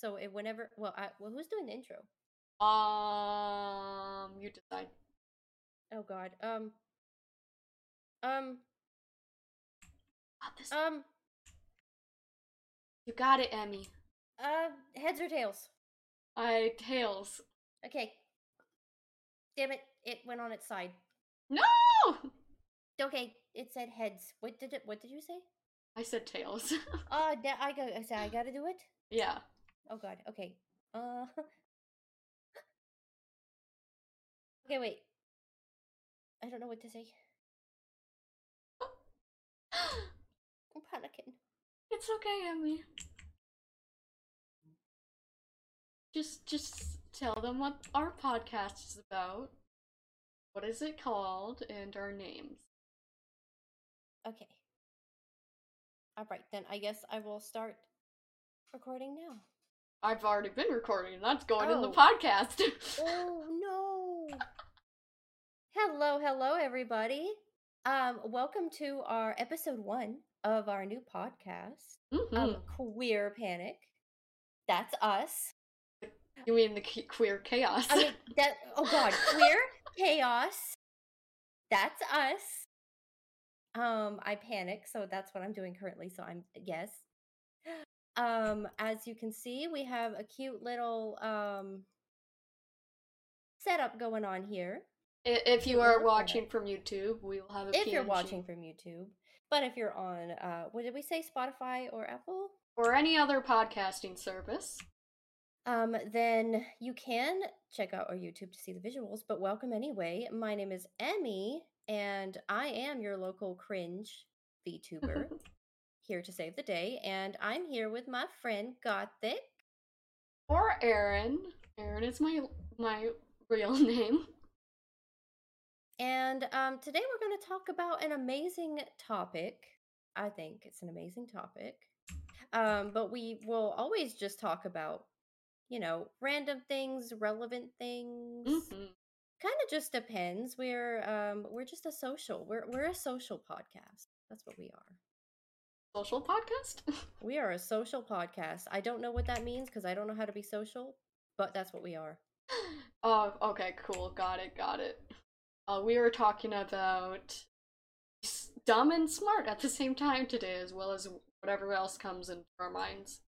So it whenever well, I, well, who's doing the intro? Um, you decide. Oh God. Um. Um. Um. you got it, Emi. Uh. Heads or tails? I tails. Okay. Damn it! It went on its side. No, Okay, it said heads. What did it? What did you say? I said tails. Uh, da- I got. I said I gotta do it. yeah. Oh God. Okay. Uh. okay, wait. I don't know what to say. I'm panicking. It's okay, Emi. Just just tell them what our podcast is about. What is it called and our names. Okay. All right, then I guess I will start recording now. I've already been recording. And that's going in the Oh. podcast. Oh no. hello, hello everybody. Um welcome to our episode 1 of our new podcast, Mhm. um Queer Panic. That's us. you mean the ke- queer chaos? I mean that oh god, Queer Chaos. That's us. Um I panic, so that's what I'm doing currently, so I'm yes. Um as you can see, we have a cute little um setup going on here. If you are working on it. watching from YouTube, we will have a if you're watching from YouTube. But if you're on, uh, what did we say, Spotify or Apple? or any other podcasting service. Um, then you can check out our YouTube to see the visuals. But welcome anyway. My name is Emi, and I am your local cringe VTuber here to save the day. And I'm here with my friend Gothic. or Eren. Eren is my my real name. And um, today we're going to talk about an amazing topic. I think it's an amazing topic. Um, but we will always just talk about, you know, random things, relevant things. Mhm. Kind of just depends. We're um, we're just a social. We're we're a social podcast. That's what we are. Social podcast. We are a social podcast. I don't know what that means because I don't know how to be social, but that's what we are. oh, okay, cool. Got it. Got it. Uh, we were talking about dumb and smart at the same time today, as well as whatever else comes into our minds.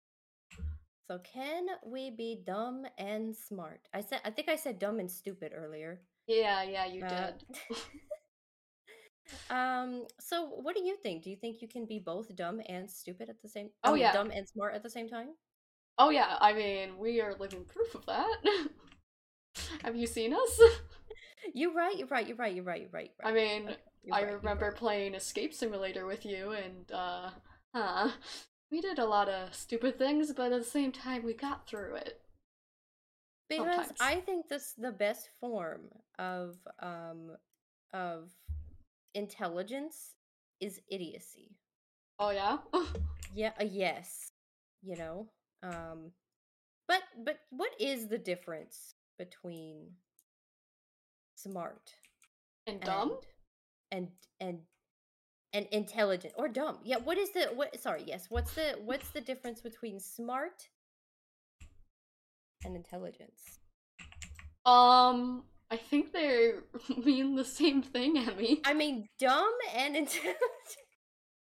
So can we be dumb and smart? I said I think I said dumb and stupid earlier. Yeah, yeah, you Uh, did. um so what do you think? Do you think you can be both dumb and stupid at the same Oh, I yeah. dumb and smart at the same time? Oh yeah, I mean, we are living proof of that. Have you seen us? You're right, you're right, you're right, you're right, you're right. I right. mean, Okay, I right, remember right. playing Escape Simulator with you, and uh, huh, we did a lot of stupid things, but at the same time, we got through it. because sometimes. I think this the best form of um of intelligence is idiocy. Oh yeah. Yeah, uh, yes. You know. Um but but what is the difference between smart and dumb. and and and intelligent or dumb? Yeah, what is the what sorry, yes. What's the what's the difference between smart and intelligence? Um, I think they mean the same thing, Emi. I mean, dumb and intelligent.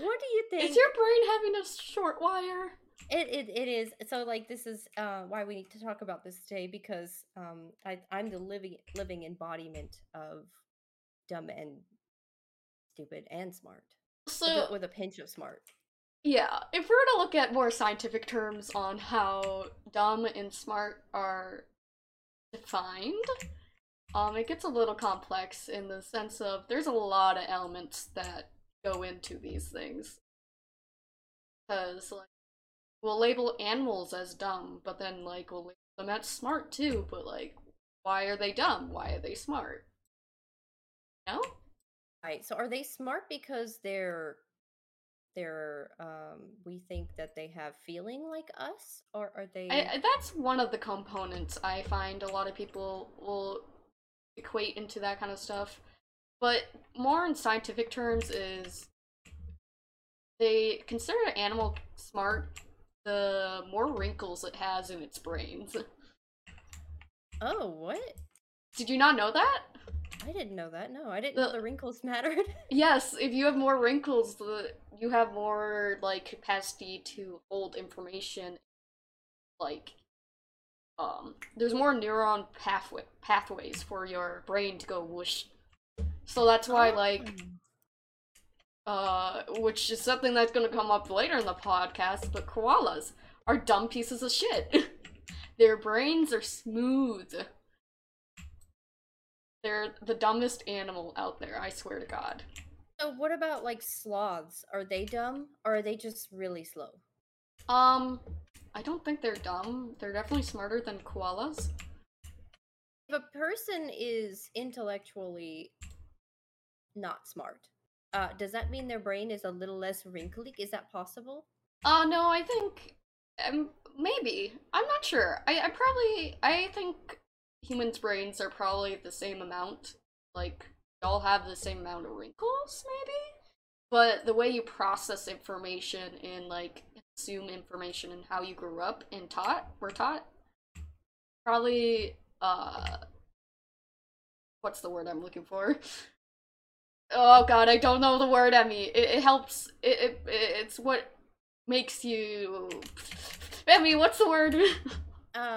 what do you think? Is your brain having a short wire? It, it it is so like this is uh, why we need to talk about this today because um I I'm the living living embodiment of dumb and stupid and smart So with a pinch of smart. yeah, if we were to look at more scientific terms on how dumb and smart are defined, um, it gets a little complex in the sense of there's a lot of elements that go into these things. Because like we'll label animals as dumb, but then like we'll label them as smart too. But like, why are they dumb? Why are they smart? No. Right. So are they smart because they're they're um we think that they have feeling like us or are they I, that's one of the components I find a lot of people will equate into that kind of stuff. But more in scientific terms is they consider an animal smart the more wrinkles it has in its brains. Oh, what? Did you not know that? I didn't know that. No, I didn't know The- the wrinkles mattered. Yes, if you have more wrinkles, the you have more like capacity to hold information. Like, um, there's more neuron pathway pathways for your brain to go whoosh. So that's why, like, Oh. uh, which is something that's gonna come up later in the podcast. But koalas are dumb pieces of shit. Their brains are smooth. They're the dumbest animal out there. I swear to God. So what about like sloths? Are they dumb or are they just really slow? Um, I don't think they're dumb. They're definitely smarter than koalas. If a person is intellectually not smart, uh, does that mean their brain is a little less wrinkly? Is that possible? Uh, no, I think um, maybe. I'm not sure. I, I probably I think humans' brains are probably the same amount. Like they all have the same amount of wrinkles, maybe. But the way you process information and like consume information and how you grew up and taught were taught probably uh what's the word I'm looking for? Oh god, I don't know the word, Emi. It, it helps. It, it it's what makes you. Emi, what's the word? Uh,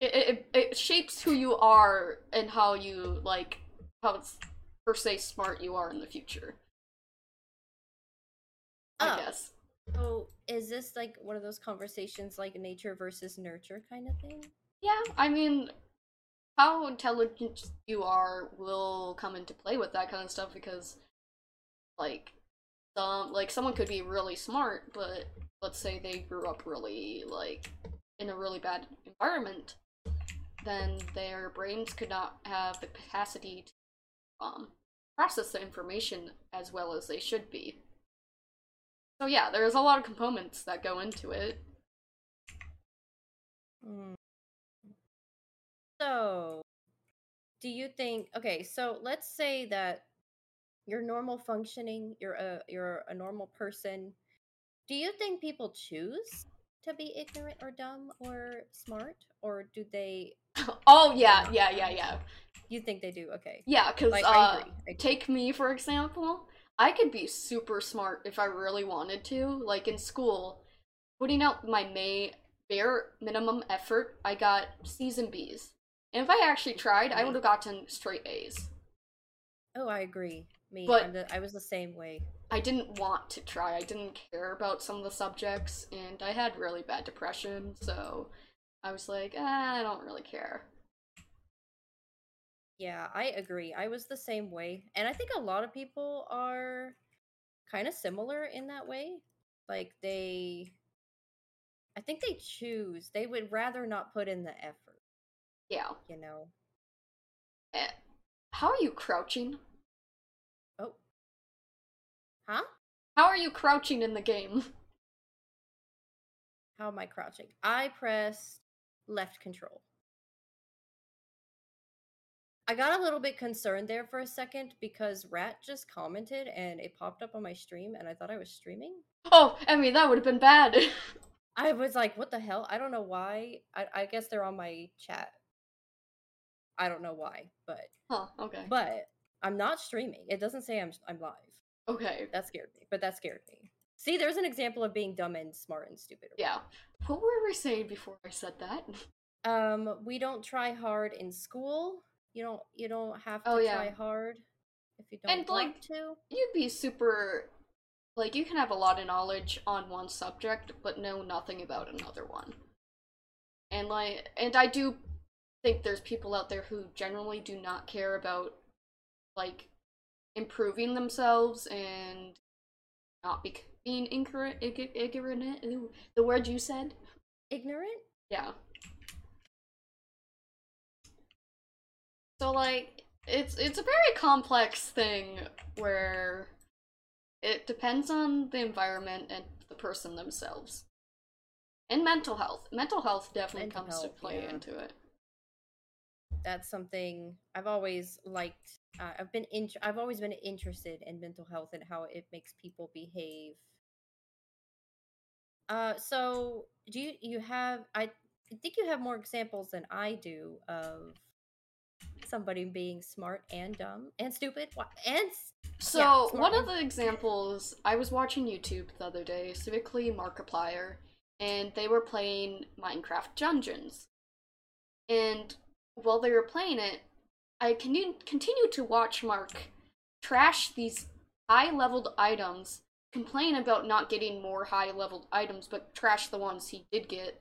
it, it it shapes who you are and how you like how it's per se smart you are in the future. I Oh. guess. so is this like one of those conversations like nature versus nurture kind of thing? Yeah, I mean, how intelligent you are will come into play with that kind of stuff because, like, some like someone could be really smart, but let's say they grew up really like in a really bad environment, then their brains could not have the capacity to um process the information as well as they should be. So yeah, there's a lot of components that go into it. Hmm. So, do you think? Okay, so let's say that you're normal functioning. You're a you're a normal person. Do you think people choose to be ignorant or dumb or smart, or do they? oh yeah, yeah, yeah, yeah. You think they do? Okay. Yeah, because Like, uh, I agree. I agree. take me for example. I could be super smart if I really wanted to. Like in school, putting out my may bare minimum effort, I got C's and B's. And if I actually tried, I would have gotten straight A's. Oh, I agree. Me, But- the, I was the same way. I didn't want to try. I didn't care about some of the subjects, and I had really bad depression, so I was like, ah, I don't really care. Yeah, I agree. I was the same way. And I think a lot of people are kind of similar in that way. Like they I think they choose. They would rather not put in the effort, Yeah. you know. Eh, How are you crouching? Oh. Huh? How are you crouching in the game? How am I crouching? I pressed left control. I got a little bit concerned there for a second because Rat just commented and it popped up on my stream and I thought I was streaming. Oh, Emi, that would have been bad. I was like, what the hell? I don't know why. I, I guess they're on my chat. I don't know why, but huh, okay. but I'm not streaming. It doesn't say I'm I'm live. Okay. That scared me. But that scared me. See, there's an example of being dumb and smart and stupid. Yeah. What were we saying before I said that? Um, we don't try hard in school. You don't you don't have to Oh, yeah. try hard if you don't And, want like, to. You'd be super. Like, you can have a lot of knowledge on one subject, but know nothing about another one. And, like, and I do think there's people out there who generally do not care about, like, improving themselves and not be- being ignorant. ig- ignorant the word you said? Ignorant? Yeah. So like it's it's a very complex thing where it depends on the environment and the person themselves. And mental health. Mental health definitely Mental comes health, to play yeah. into it. That's something I've always liked. Uh, I've been in, I've always been interested in mental health and how it makes people behave Uh, so do you you have? I think you have more examples than I do of somebody being smart and dumb and stupid and so yeah, one of the examples I was watching YouTube the other day, specifically Markiplier, and they were playing Minecraft Dungeons. And while they were playing it, I continue continue to watch Mark trash these high leveled items, complain about not getting more high leveled items, but trash the ones he did get.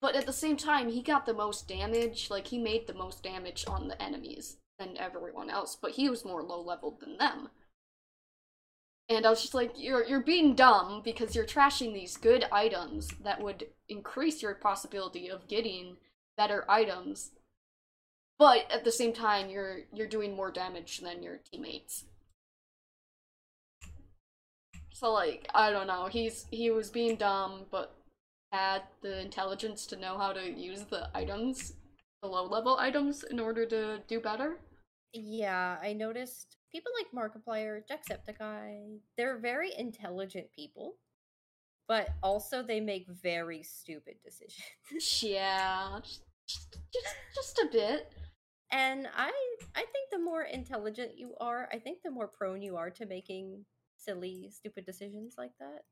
But at the same time, he got the most damage, like he made the most damage on the enemies than everyone else, but he was more low leveled than them. And I was just like, you're you're being dumb because you're trashing these good items that would increase your possibility of getting better items. But at the same time, you're you're doing more damage than your teammates. So like, I don't know. He's he was being dumb, but had the intelligence to know how to use the items, the low level items, in order to do better. Yeah, I noticed people like Markiplier, Jacksepticeye, they're very intelligent people, but also they make very stupid decisions. yeah, just, just, just a bit. And I I think the more intelligent you are, I think the more prone you are to making silly, stupid decisions like that.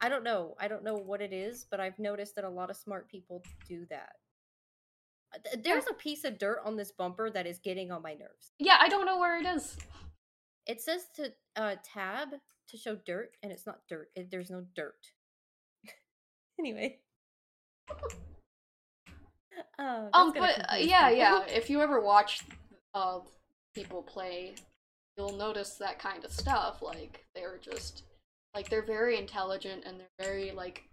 I don't know. I don't know what it is, but I've noticed that a lot of smart people do that. Uh, there's a piece of dirt on this bumper that is getting on my nerves. Yeah, I don't know where it is. It says to uh, tab to show dirt, and it's not dirt. It, there's no dirt. anyway. Uh, um, but uh, yeah, yeah. If you ever watch uh, people play, you'll notice that kind of stuff. Like they're just like they're very intelligent and they're very like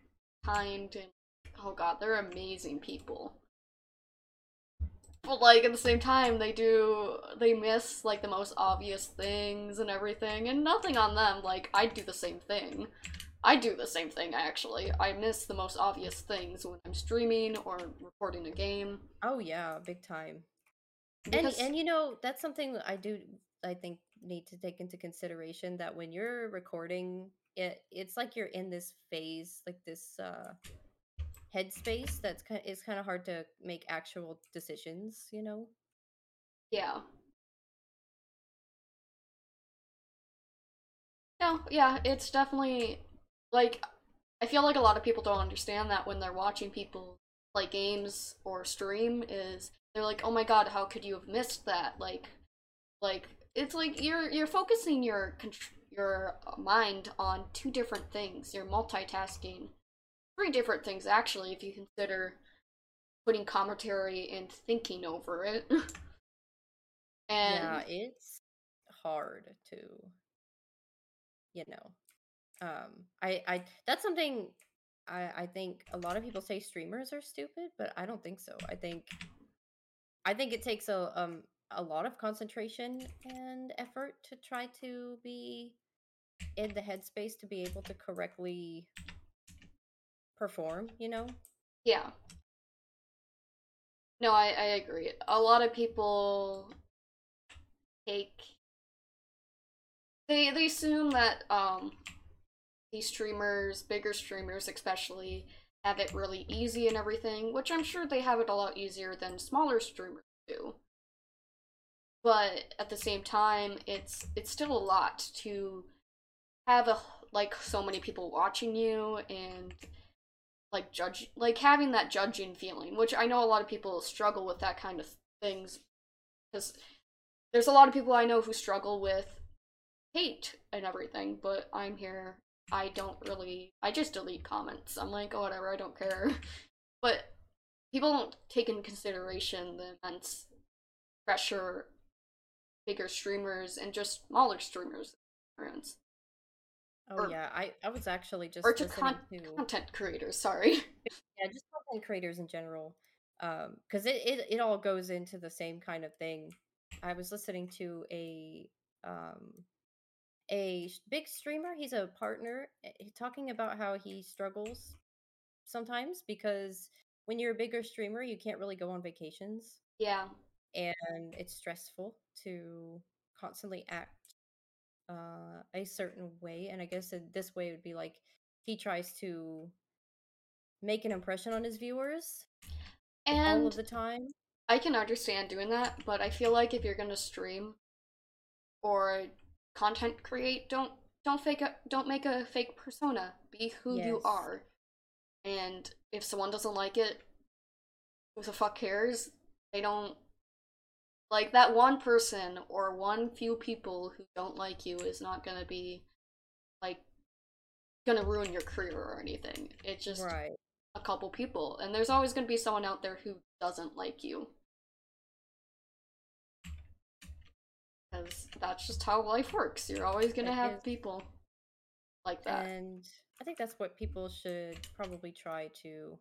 kind and oh god, they're amazing people but like at the same time they do they miss like the most obvious things and everything and nothing on them like I'd do the same thing i do the same thing actually. I miss the most obvious things when i'm streaming or recording a game. Oh yeah big time. Because... and and you know that's something i do i think need to take into consideration that when you're recording it it's like you're in this phase like this uh headspace that's kind of, is kind of hard to make actual decisions you know? Yeah. No yeah it's definitely like i feel like a lot of people don't understand that when they're watching people play games or stream is they're like oh my god how could you have missed that like like it's like you're you're focusing your your mind on two different things you're multitasking three different things actually if you consider putting commentary and thinking over it. and yeah, it's hard to you know. Um I I that's something I I think a lot of people say streamers are stupid, but I don't think so. I think I think it takes a um a lot of concentration and effort to try to be in the headspace to be able to correctly perform, you know? Yeah. No, I, I agree. A lot of people take they they assume that um these streamers, bigger streamers especially, have it really easy and everything, which I'm sure they have it a lot easier than smaller streamers do. But at the same time, it's it's still a lot to have a like so many people watching you and like judge like having that judging feeling which i know a lot of people struggle with that kind of things because there's a lot of people i know who struggle with hate and everything but i'm here i don't really i just delete comments i'm like oh, whatever i don't care but people don't take in consideration the immense pressure bigger streamers and just smaller streamers experience Oh or, yeah, I I was actually just or to, con- to content creators. Sorry. Yeah, just content creators in general, um, because it, it it all goes into the same kind of thing. I was listening to a um a big streamer. He's a partner eh, talking about how he struggles sometimes because when you're a bigger streamer, you can't really go on vacations. Yeah. And it's stressful to constantly act uh, a certain way, and I guess this way would be like he tries to make an impression on his viewers and all of the time. I can understand doing that, but I feel like if you're gonna stream or content create, don't don't fake a don't make a fake persona. Be who you are. And if someone doesn't like it, who the fuck cares? They don't like that one person or one few people who don't like you is not gonna be like gonna ruin your career or anything. It's just Right. a couple people, and there's always gonna be someone out there who doesn't like you. Because that's just how life works. You're always gonna have is. people like that. And I think that's what people should probably try to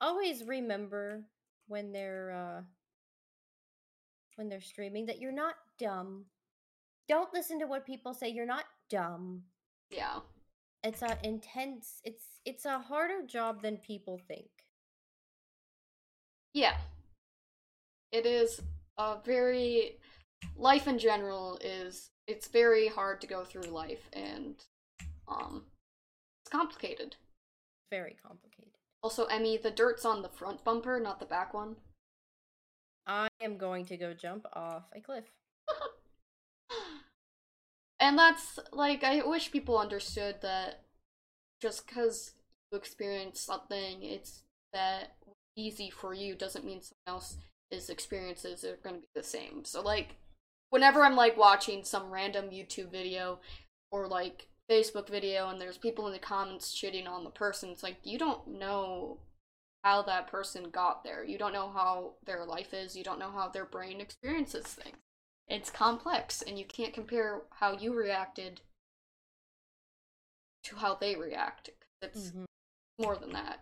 always remember when they're uh when they're streaming that you're not dumb. Don't listen to what people say. You're not dumb. yeah. It's a intense it's it's a harder job than people think. Yeah. It is a very life in general is it's very hard to go through life and um it's complicated. Very complicated. Also, Emi, the dirt's on the front bumper, not the back one. I am going to go jump off a cliff. and that's like I wish people understood that just because you experience something, it's that easy for you doesn't mean someone else's experiences are going to be the same. So like, whenever I'm like watching some random YouTube video or like Facebook video, and there's people in the comments shitting on the person, it's like you don't know how that person got there. You don't know how their life is. You don't know how their brain experiences things. It's complex, and you can't compare how you reacted to how they react. It's Mhm. more than that.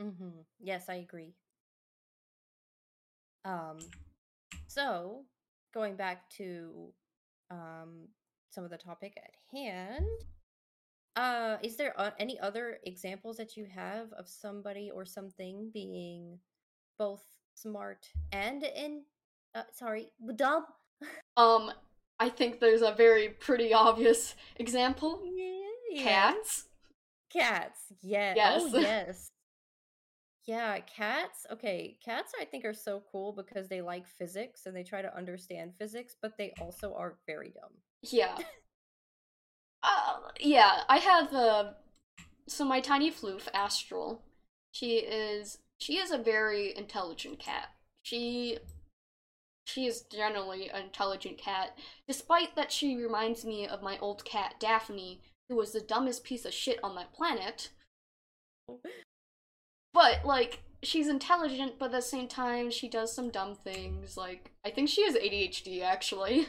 Mhm. Yes, I agree. Um so going back to um some of the topic at hand, uh is there any other examples that you have of somebody or something being both smart and in uh, sorry, dumb? Um, I think there's a very pretty obvious example. Yeah. Cats. Cats. Yes. Yes. Oh, yes. Yeah, cats. Okay, cats I think are so cool because they like physics and they try to understand physics, but they also are very dumb. Yeah. Uh, yeah, I have uh, so my tiny floof, Astral. She is she is a very intelligent cat. She she is generally an intelligent cat, despite that she reminds me of my old cat Daphne, who was the dumbest piece of shit on that planet. But like she's intelligent, but at the same time she does some dumb things. Like I think she has ADHD actually.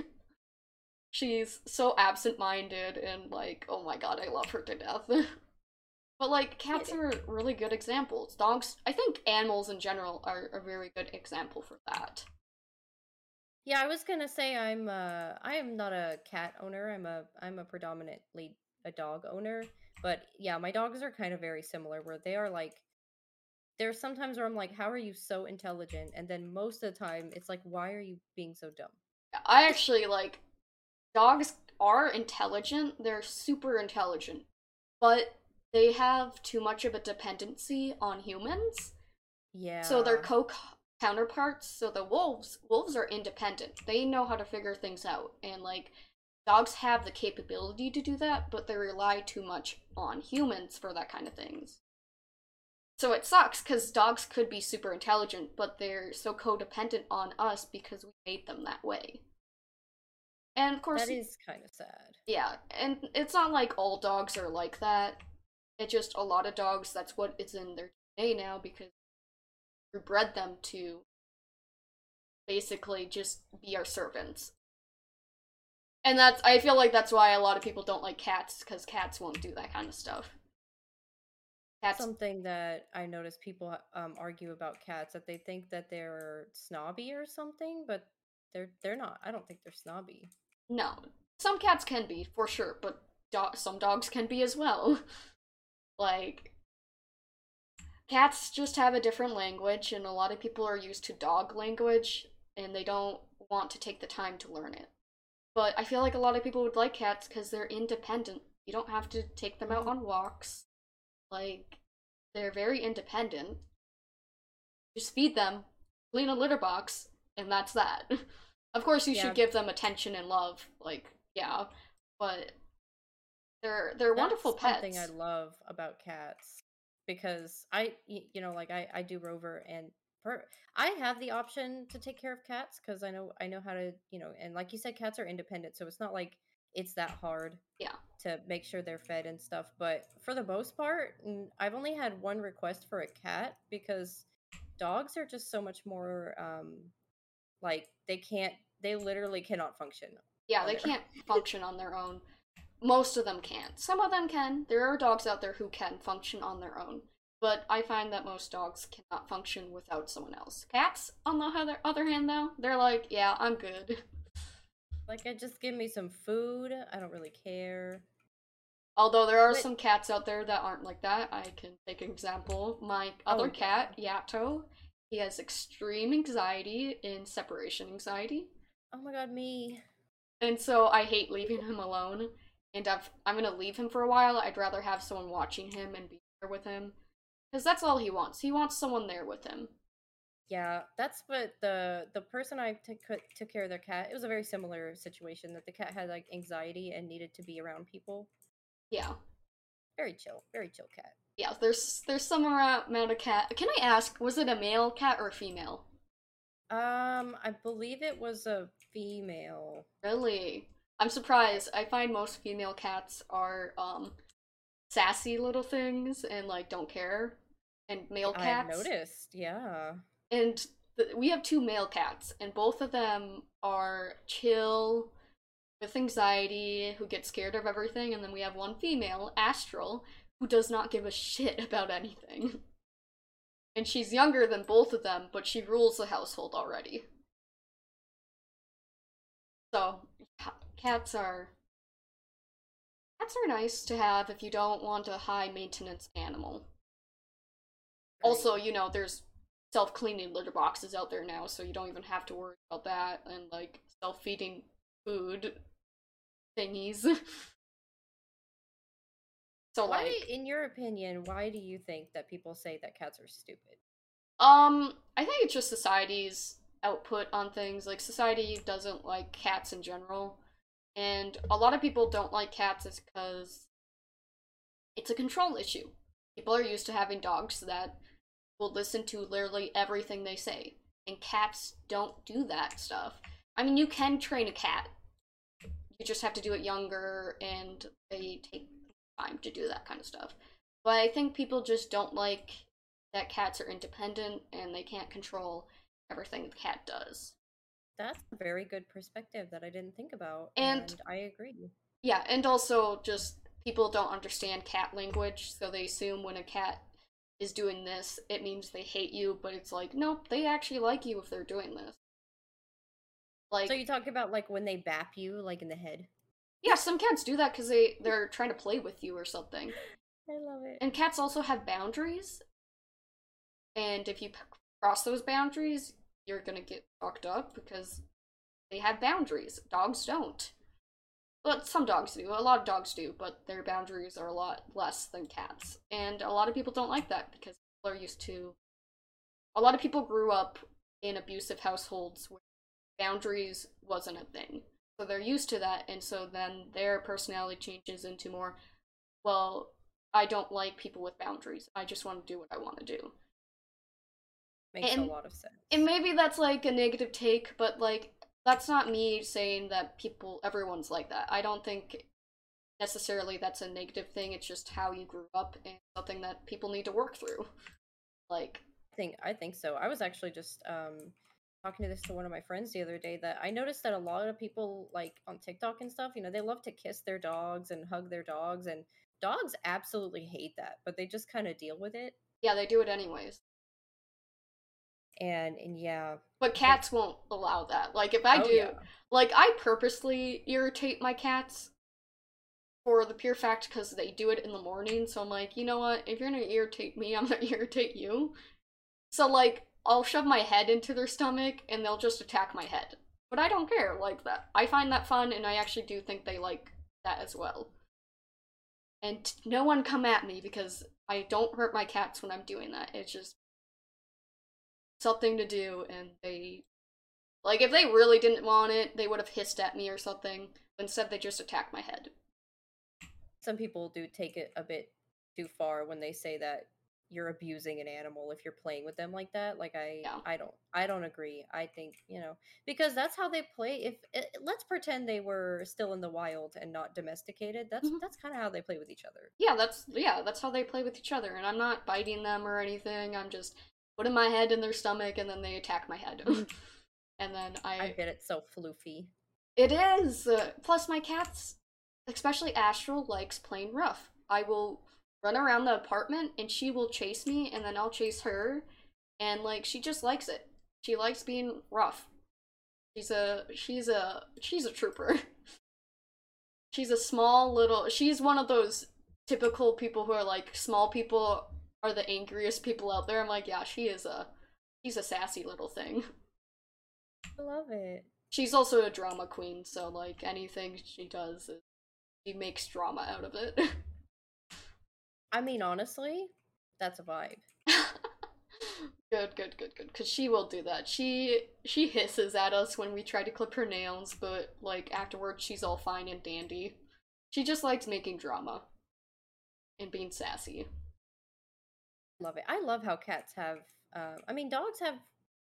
she's so absent-minded and like oh my god, I love her to death. but like cats are really good examples. Dogs, I think animals in general are a very good example for that. Yeah, I was gonna say I'm uh I am not a cat owner. I'm a I'm a predominantly a dog owner. But yeah, my dogs are kind of very similar where they are like there's sometimes where I'm like, how are you so intelligent? And then most of the time it's like, why are you being so dumb? I actually like dogs are intelligent. They're super intelligent, but they have too much of a dependency on humans. Yeah. So they're co counterparts. So the wolves, wolves are independent. They know how to figure things out, and like dogs have the capability to do that, but they rely too much on humans for that kind of things. So it sucks because dogs could be super intelligent, but they're so codependent on us because we made them that way. And of course, that is kind of sad. yeah, and it's not like all dogs are like that. It's just a lot of dogs, that's what is in their DNA now because we bred them to basically just be our servants. And that's, I feel like that's why a lot of people don't like cats, because cats won't do that kind of stuff. Cats, Something that I notice people um, argue about cats that they think that they're snobby or something, but they're they're not. I don't think they're snobby. no. Some cats can be, for sure, but do- some dogs can be as well. like, cats just have a different language and a lot of people are used to dog language and they don't want to take the time to learn it but i feel like a lot of people would like cats because they're independent you don't have to take them out on walks Like, they're very independent. Just feed them, clean a litter box, and that's that. of course, you Yeah. should give them attention and love. Like, yeah, but they're they're wonderful That's pets. Something I love about cats because I, you know, like I, I do Rover and per, I have the option to take care of cats because I know I know how to, you know, and like you said, cats are independent, so it's not like it's that hard. Yeah. To make sure they're fed and stuff, but for the most part, I've only had one request for a cat because dogs are just so much more, um, like they can't, they literally cannot function. Yeah, they can't function on their own. Most of them can't. Some of them can. There are dogs out there who can function on their own. But I find that most dogs cannot function without someone else. Cats, on the other, other hand, though, they're like, yeah, I'm good. Like, I just give me some food. I don't really care. Although there are But- some cats out there that aren't like that. I can take an example. My oh, other Oh, cat, Yato, he has extreme anxiety and separation anxiety. Oh my god, me. And so I hate leaving him alone. And I've, I'm gonna leave him for a while. I'd rather have someone watching him and be there with him. Because that's all he wants. He wants someone there with him. Yeah, that's what the the person I took took care of their cat. It was a very similar situation that the cat had like anxiety and needed to be around people. Yeah. Very chill, very chill cat. Yeah, there's there's some amount of cat. Can I ask, was it a male cat or a female? Um, I believe it was a female. Really? I'm surprised. I find most female cats are um sassy little things and like don't care. And male cats. I've cats noticed. Yeah. and th- we have two male cats and both of them are chill with anxiety who get scared of everything and then we have one female astral who does not give a shit about anything. And she's younger than both of them but she rules the household already. So cats are cats are nice to have if you don't want a high maintenance animal. Also, you know, there's self cleaning litter boxes out there now, so you don't even have to worry about that and like self feeding food thingies. so Why, like in your opinion, why do you think that people say that cats are stupid? um I think it's just society's output on things. Like society doesn't like cats in general. And a lot of people don't like cats is because it's a control issue. People are used to having dogs that will listen to literally everything they say. And cats don't do that stuff. I mean, you can train a cat. You just have to do it younger and they take time to do that kind of stuff. But I think people just don't like that cats are independent and they can't control everything the cat does. That's a very good perspective that I didn't think about, And- and I agree. Yeah, and also just people don't understand cat language, so they assume when a cat is doing this, it means they hate you, but it's like, nope, they actually like you if they're doing this. Like, So you talk about like when they bap you, like in the head. yeah, some cats do that because they they're trying to play with you or something. I love it. And cats also have boundaries, and if you p- cross those boundaries, you're gonna get fucked up because they have boundaries. Dogs don't. But some dogs do. A lot of dogs do, but their boundaries are a lot less than cats. And a lot of people don't like that because people are used to. A lot of people grew up in abusive households where boundaries wasn't a thing. So they're used to that, and so then their personality changes into more, well, I don't like people with boundaries. I just want to do what I want to do. Makes and- a lot of sense. And maybe that's like a negative take, but like that's not me saying that people everyone's like that. I don't think necessarily that's a negative thing. It's just how you grew up and something that people need to work through. Like I think I think so. I was actually just um talking to this to one of my friends the other day that I noticed that a lot of people like on TikTok and stuff, you know, they love to kiss their dogs and hug their dogs and dogs absolutely hate that, but they just kind of deal with it. yeah, they do it anyways. And and yeah. But cats won't allow that. Like if I Oh, do, yeah. like I purposely irritate my cats for the pure fact because they do it in the morning. So I'm like, you know what? If you're gonna irritate me, I'm gonna irritate you. So like, I'll shove my head into their stomach and they'll just attack my head. But I don't care. Like that, I find that fun, and I actually do think they like that as well. and no one come at me because I don't hurt my cats when I'm doing that. It's just something to do, and they like if they really didn't want it, they would have hissed at me or something. Instead, they just attacked my head. Some people do take it a bit too far when they say that you're abusing an animal if you're playing with them like that like i Yeah. i don't i don't agree i think you know because that's how they play if eh, let's pretend they were still in the wild and not domesticated that's Mhm. that's kind of how they play with each other Yeah, that's yeah, that's how they play with each other, and I'm not biting them or anything. I'm just putting my head in their stomach, and then they attack my head, and then i I bet it's so floofy It is. Uh, plus, my cats, especially Astral, likes playing rough. I will run around the apartment and she will chase me, and then I'll chase her, and like she just likes it. She likes being rough. She's a she's a she's a trooper. she's a small little. She's one of those typical people who are like small people are the angriest people out there. I'm like, yeah, she is a she's a sassy little thing. i love it She's also a drama queen, so like anything she does, she makes drama out of it. i mean honestly that's a vibe good, good, good, good. Cause she will do that. She she hisses at us when we try to clip her nails, but like afterwards she's all fine and dandy. She just likes making drama and being sassy. love it i love how cats have uh, i mean dogs have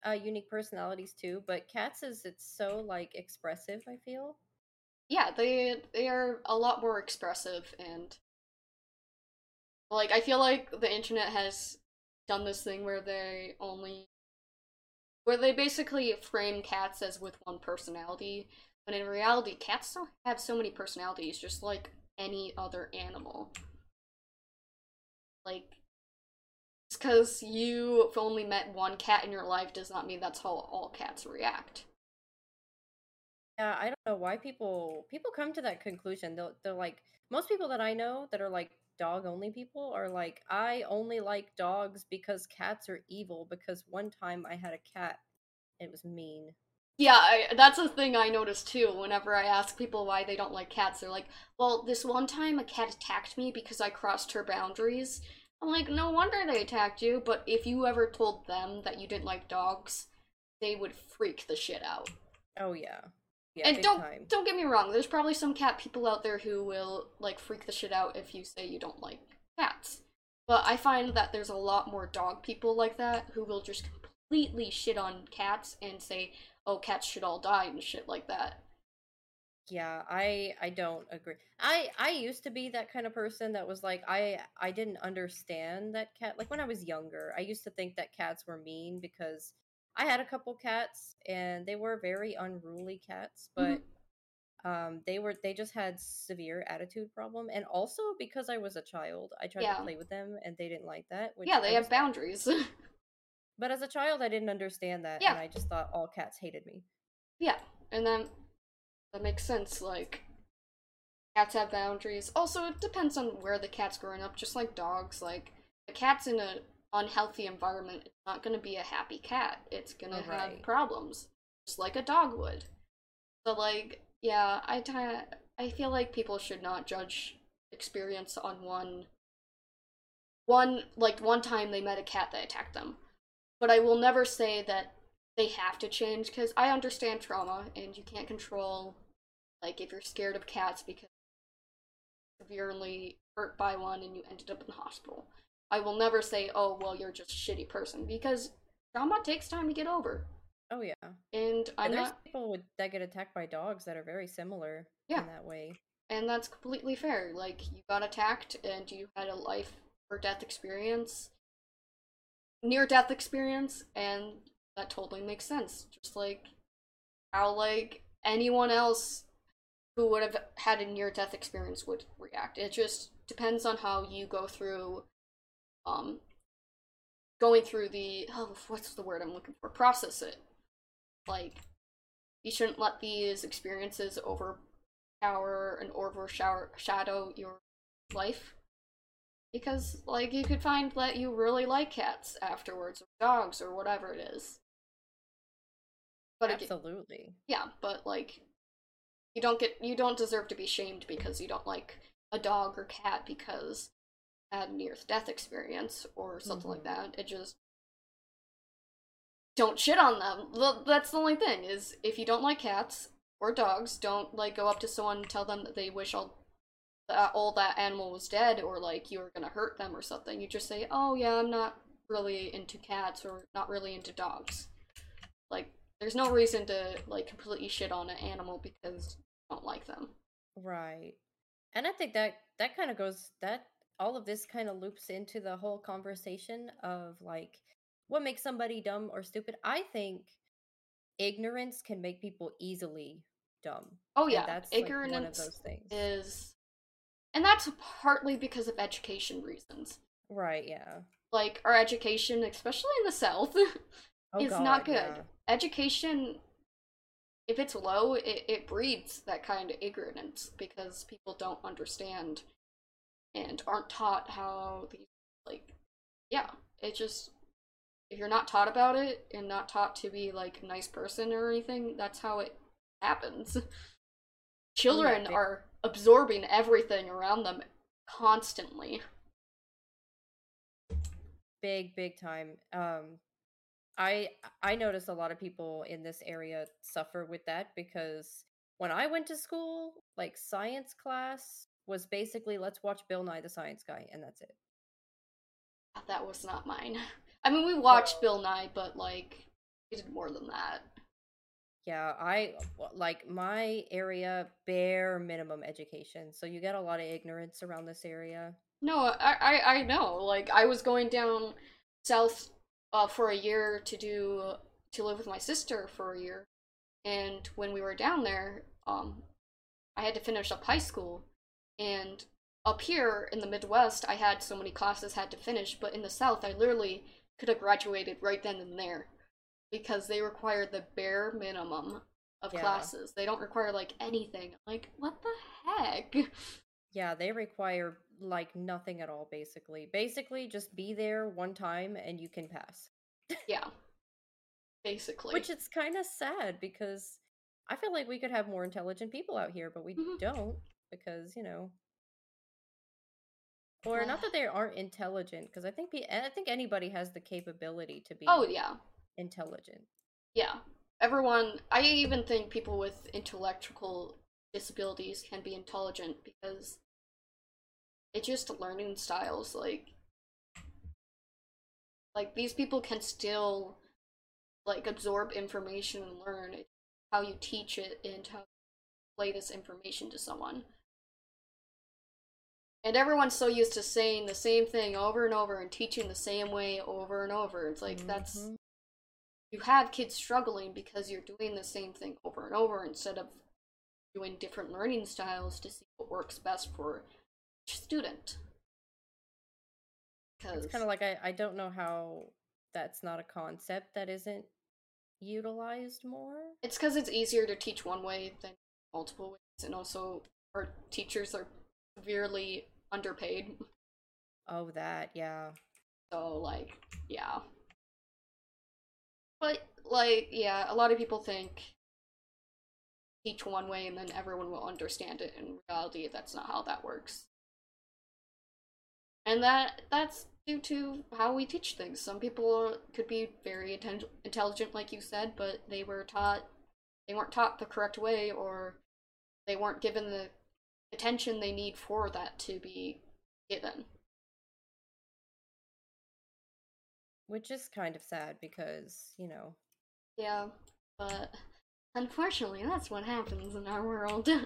uh, unique personalities too but cats is it's so like expressive i feel Yeah, they they are a lot more expressive and like I feel like the internet has done this thing where they only where they basically frame cats as with one personality, but in reality cats don't have so many personalities just like any other animal. Like just because you've only met one cat in your life does not mean that's how all cats react. Yeah, I don't know why people people come to that conclusion. They're, they're like most people that I know that are like dog only people are like I only like dogs because cats are evil because one time I had a cat it was mean. Yeah, I, that's a thing I notice too. Whenever I ask people why they don't like cats, they're like, "Well, this one time a cat attacked me because I crossed her boundaries." I'm like, "No wonder they attacked you." But if you ever told them that you didn't like dogs, they would freak the shit out. Oh yeah. Yeah, and don't time. don't get me wrong. There's probably some cat people out there who will like freak the shit out if you say you don't like cats. But I find that there's a lot more dog people like that who will just completely shit on cats and say, "Oh, cats should all die" and shit like that. Yeah, I I don't agree. I I used to be that kind of person that was like I I didn't understand that cat like when I was younger. I used to think that cats were mean because I had a couple cats and they were very unruly cats, but Mhm. um they were they just had severe attitude problem and also because I was a child, I tried Yeah. to play with them and they didn't like that, which yeah, they I have boundaries. But as a child, I didn't understand that Yeah. and I just thought all cats hated me. yeah, and then that makes sense. Like cats have boundaries. Also, it depends on where the cat's growing up. Just like dogs, like a cat's in a unhealthy environment, it's not gonna be a happy cat. It's gonna oh, have Right. problems, just like a dog would. So, like, yeah, I I feel like people should not judge experience on one one like one time they met a cat that attacked them. But I will never say that they have to change because I understand trauma and you can't control like if you're scared of cats because severely hurt by one and you ended up in the hospital. I will never say, "Oh, well, you're just a shitty person," because trauma takes time to get over. Oh yeah. And I'm And there's not people with, that get attacked by dogs that are very similar Yeah. in that way. and that's completely fair. Like you got attacked and you had a life or death experience, near death experience, and that totally makes sense. Just like how like anyone else who would have had a near death experience would react. It just depends on how you go through um going through the oh what's the word I'm looking for? Process it. Like you shouldn't let these experiences overpower and overshadow shadow your life. Because like you could find that you really like cats afterwards or dogs or whatever it is. But again, Absolutely. yeah, but like you don't get you don't deserve to be shamed because you don't like a dog or cat because a near death experience or something like Mhm. that. It just don't shit on them. That's the only thing is if you don't like cats or dogs, don't like go up to someone and tell them that they wish all that all that animal was dead or like you were gonna hurt them or something. You just say, "Oh yeah, I'm not really into cats or not really into dogs." Like there's no reason to like completely shit on an animal because you don't like them. Right. And I think that that kind of goes that all of this kind of loops into the whole conversation of like what makes somebody dumb or stupid. I think ignorance can make people easily dumb. Oh And yeah, that's like one of those things. is and that's partly because of education reasons. Right, yeah. Like our education, especially in the south, Oh is god, not good. yeah. Education if it's low, it, it breeds that kind of ignorance because people don't understand and aren't taught how these like yeah, it just if you're not taught about it and not taught to be like a nice person or anything, that's how it happens. Children big- are absorbing everything around them constantly. Big, big time. Um I I notice a lot of people in this area suffer with that because when I went to school, like science class was basically let's watch Bill Nye the Science Guy and that's it. That was not mine. I mean, we watched Bill Nye, but like, we did more than that. Yeah, I like my area bare minimum education. So you get a lot of ignorance around this area. No, I, I, I know. Like, I was going down south uh, for a year to do to live with my sister for a year, and when we were down there, um, I had to finish up high school, and up here in the Midwest, I had so many classes had to finish, but in the South, I literally could have graduated right then and there because they require the bare minimum of Yeah. classes. They don't require like anything. Like, what the heck? Yeah, they require like nothing at all basically. Basically just be there one time and you can pass. Yeah. Basically. Which is kind of sad because I feel like we could have more intelligent people out here, but we Mhm. don't because, you know, or not that they aren't intelligent because I think I think anybody has the capability to oh, be Oh yeah. intelligent. Yeah. Everyone I even think people with intellectual disabilities can be intelligent because it's just learning styles like like these people can still like absorb information and learn It's how you teach it and how you play this information to someone. And everyone's so used to saying the same thing over and over and teaching the same way over and over. It's like that's Mhm. you have kids struggling because you're doing the same thing over and over instead of doing different learning styles to see what works best for each student. Because It's kind of like I, I don't know how that's not a concept that isn't utilized more. it's because it's easier to teach one way than multiple ways, and also our teachers are severely underpaid. Oh, that, yeah. So like, yeah. But like, yeah, a lot of people think teach one way and then everyone will understand it. In reality, that's not how that works. And that that's due to how we teach things. Some people could be very atten- intelligent, like you said, but they were taught they weren't taught the correct way, or they weren't given the attention they need for that to be given. Which is kind of sad because, you know, Yeah, but unfortunately, that's what happens in our world.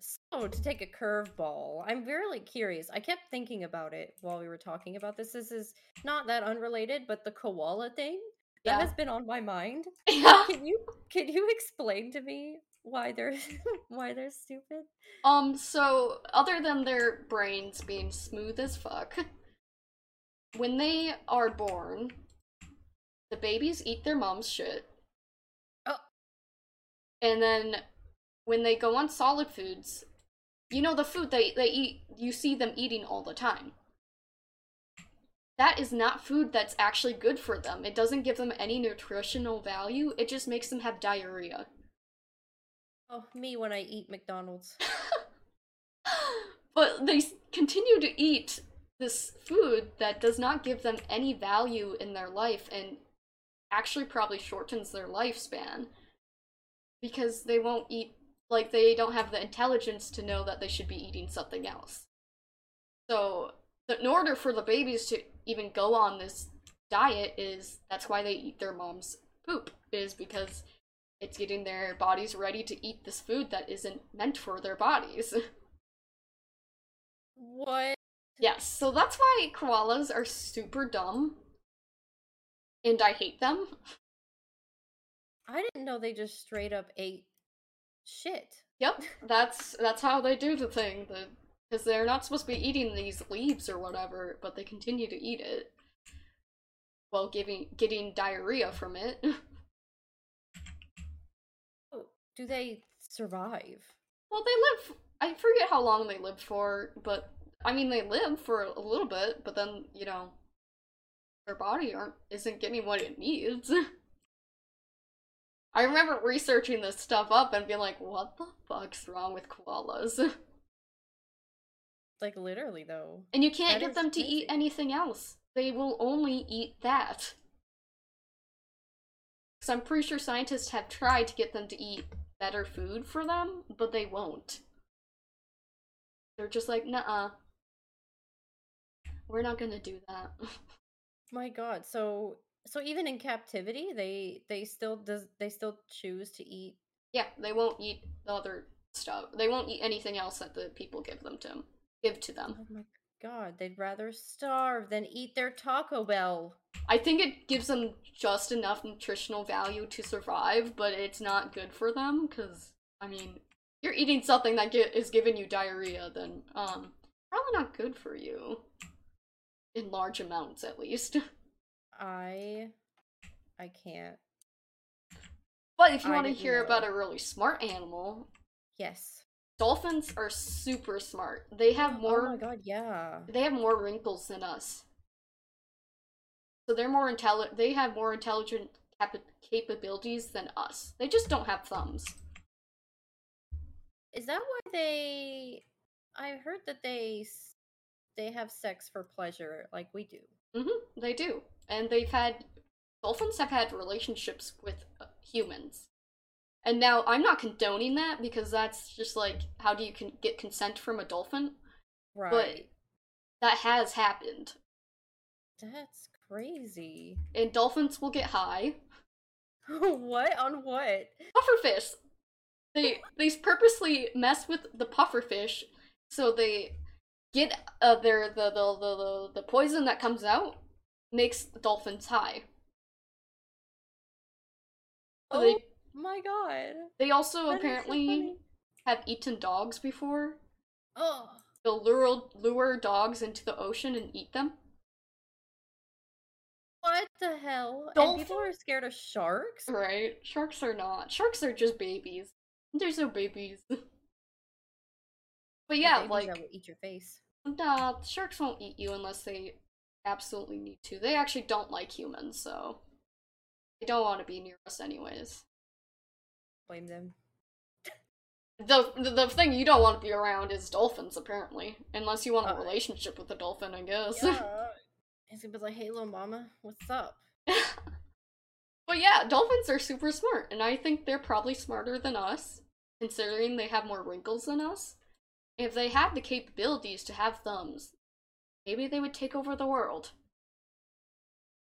So, to take a curveball, I'm really curious. I kept thinking about it while we were talking about this. This is not that unrelated, but the koala thing that Yeah. has been on my mind. yeah. Can you can you explain to me why they're why they're stupid? Um. So, other than their brains being smooth as fuck, when they are born, the babies eat their mom's shit. Oh. And then, when they go on solid foods, you know the food they they eat. You see them eating all the time. That is not food that's actually good for them. It doesn't give them any nutritional value. It just makes them have diarrhea. Oh, me when I eat McDonald's. but they continue to eat this food that does not give them any value in their life and actually probably shortens their lifespan because they won't eat like they don't have the intelligence to know that they should be eating something else. So, in order for the babies to even go on this diet is that's why they eat their mom's poop is because it's getting their bodies ready to eat this food that isn't meant for their bodies. What? yes, so that's why koalas are super dumb and I hate them. I didn't know they just straight up ate shit. Yep, that's that's how they do the thing. The because they're not supposed to be eating these leaves or whatever, but they continue to eat it while giving getting diarrhea from it. Do they survive? well, they live. I forget how long they live for, but I mean they live for a little bit, but then you know their body aren't isn't getting what it needs. I remember researching this stuff up and being like, "What the fuck's wrong with koalas?" Like literally though. And you can't That get them to eat anything else. They will only eat that. Because I'm pretty sure scientists have tried to get them to eat better food for them, but they won't. They're just like, nah, we're not gonna do that. My god. So so even in captivity, they they still does they still choose to eat yeah, they won't eat the other stuff. They won't eat anything else that the people give them to give to them. Oh god, they'd rather starve than eat their Taco Bell. I think it gives them just enough nutritional value to survive, but it's not good for them because I mean, you're eating something that get, is giving you diarrhea, then um, probably not good for you in large amounts, at least. I I can't. But if you want to hear know. about a really smart animal, Yes. Dolphins are super smart. They have more. Oh my god, yeah. They have more wrinkles than us. So they're more intelligent. They have more intelligent cap- capabilities than us. They just don't have thumbs. Is that why they I heard that they they have sex for pleasure like we do. hmm they do, and they've had dolphins have had relationships with uh, humans. And now I'm not condoning that because that's just like how do you con- get consent from a dolphin? Right. But that has happened, That's crazy. and dolphins will get high. what? On what? pufferfish. They they purposely mess with the pufferfish so they get uh their the the the the, poison that comes out makes dolphins high. Oh They my god. they also That so apparently funny. have eaten dogs before. Oh. They'll lure lure dogs into the ocean and eat them. What the hell? And people are scared of sharks? Right? Sharks are not. Sharks are just babies. They're so babies. but yeah, babies like that will eat your face. Nah, sharks won't eat you unless they absolutely need to. They actually don't like humans, so they don't want to be near us anyways. Blame them. The, the the thing you don't want to be around is dolphins, apparently, unless you want a Uh, relationship with a dolphin, I guess. Yeah. It's gonna be like, hey little mama, what's up? but yeah, dolphins are super smart, and I think they're probably smarter than us, considering they have more wrinkles than us. If they had the capabilities to have thumbs, maybe they would take over the world.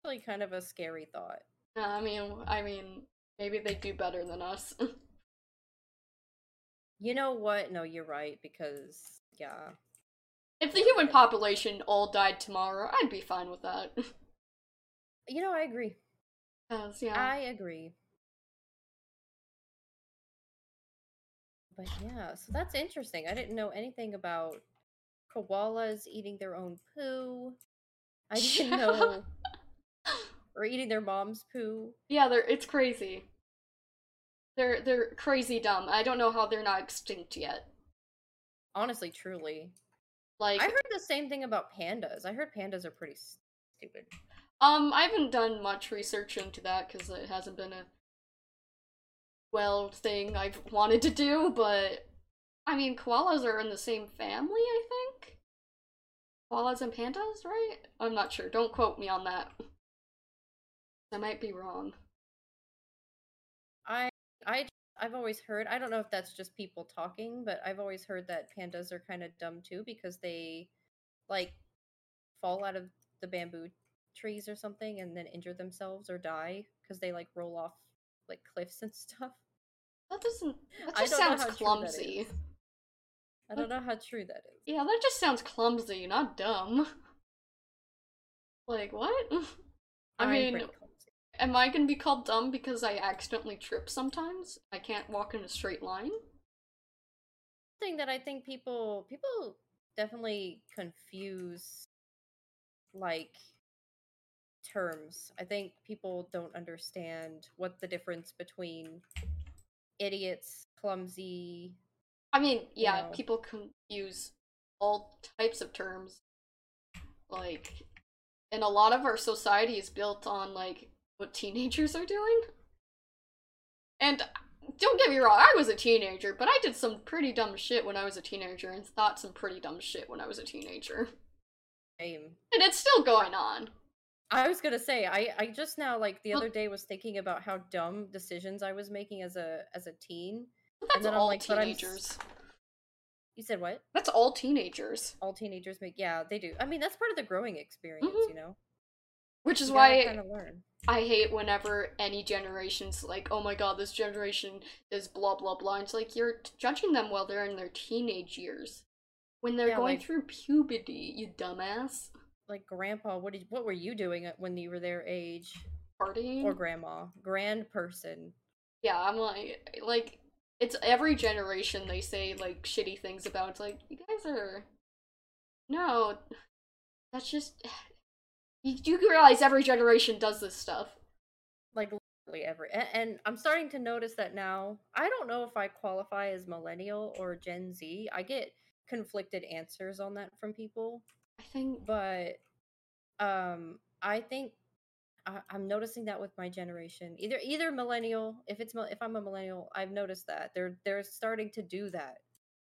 Really kind of a scary thought. I mean, I mean, maybe they do better than us. You know what? No, you're right, because yeah. if the human population all died tomorrow, I'd be fine with that. You know, I agree. 'Cause, yeah, I agree. But yeah, so that's interesting. I didn't know anything about koalas eating their own poo. I didn't know or eating their mom's poo. yeah, they're it's crazy. They're they're crazy dumb. I don't know how they're not extinct yet. Honestly, truly. Like, I heard the same thing about pandas. I heard pandas are pretty stupid. um, I haven't done much research into that because it hasn't been a well thing I've wanted to do, but I mean, koalas are in the same family, I think. Koalas and pandas, right? I'm not sure. Don't quote me on that. I might be wrong. I I I've always heard. I don't know if that's just people talking, but I've always heard that pandas are kind of dumb too because they like fall out of the bamboo trees or something and then injure themselves or die because they like roll off like cliffs and stuff. That doesn't. That just sounds how true that clumsy. I don't know how true that is. Yeah, that just sounds clumsy, not dumb. Like what? I I'm mean. Am I gonna be called dumb because I accidentally trip sometimes? I can't walk in a straight line. thing that I think people people definitely confuse like terms. I think people don't understand what the difference between idiots, clumsy. I mean, yeah, know. people confuse all types of terms. Like, and a lot of our society is built on like what teenagers are doing. And don't get me wrong, I was a teenager, but I did some pretty dumb shit when I was a teenager and thought some pretty dumb shit when I was a teenager. Same. And it's still going on. I was gonna say I I just now like the Well- other day was thinking about how dumb decisions I was making as a as a teen. But that's all like, teenagers. You said what? That's all teenagers. All teenagers make yeah they do. I mean that's part of the growing experience, Mhm. you know. Which is why kind of learn. I hate whenever any generation's like, oh my god, this generation is blah blah blah. It's like you're judging them while they're in their teenage years. When they're Yeah, going like- through puberty, you dumbass. Like grandpa, what did what were you doing when you were their age? Partying. Or grandma, grand person. yeah, I'm like, like, it's every generation they say like shitty things about. It's like, you guys are. No, that's just. You do realize every generation does this stuff. like literally every and, and i'm starting to notice that now i don't know if i qualify as millennial or gen z. I get conflicted answers on that from people. I think. but um i think I, i'm noticing that with my generation. Either either millennial if it's if i'm a millennial i've noticed that. They're they're starting to do that.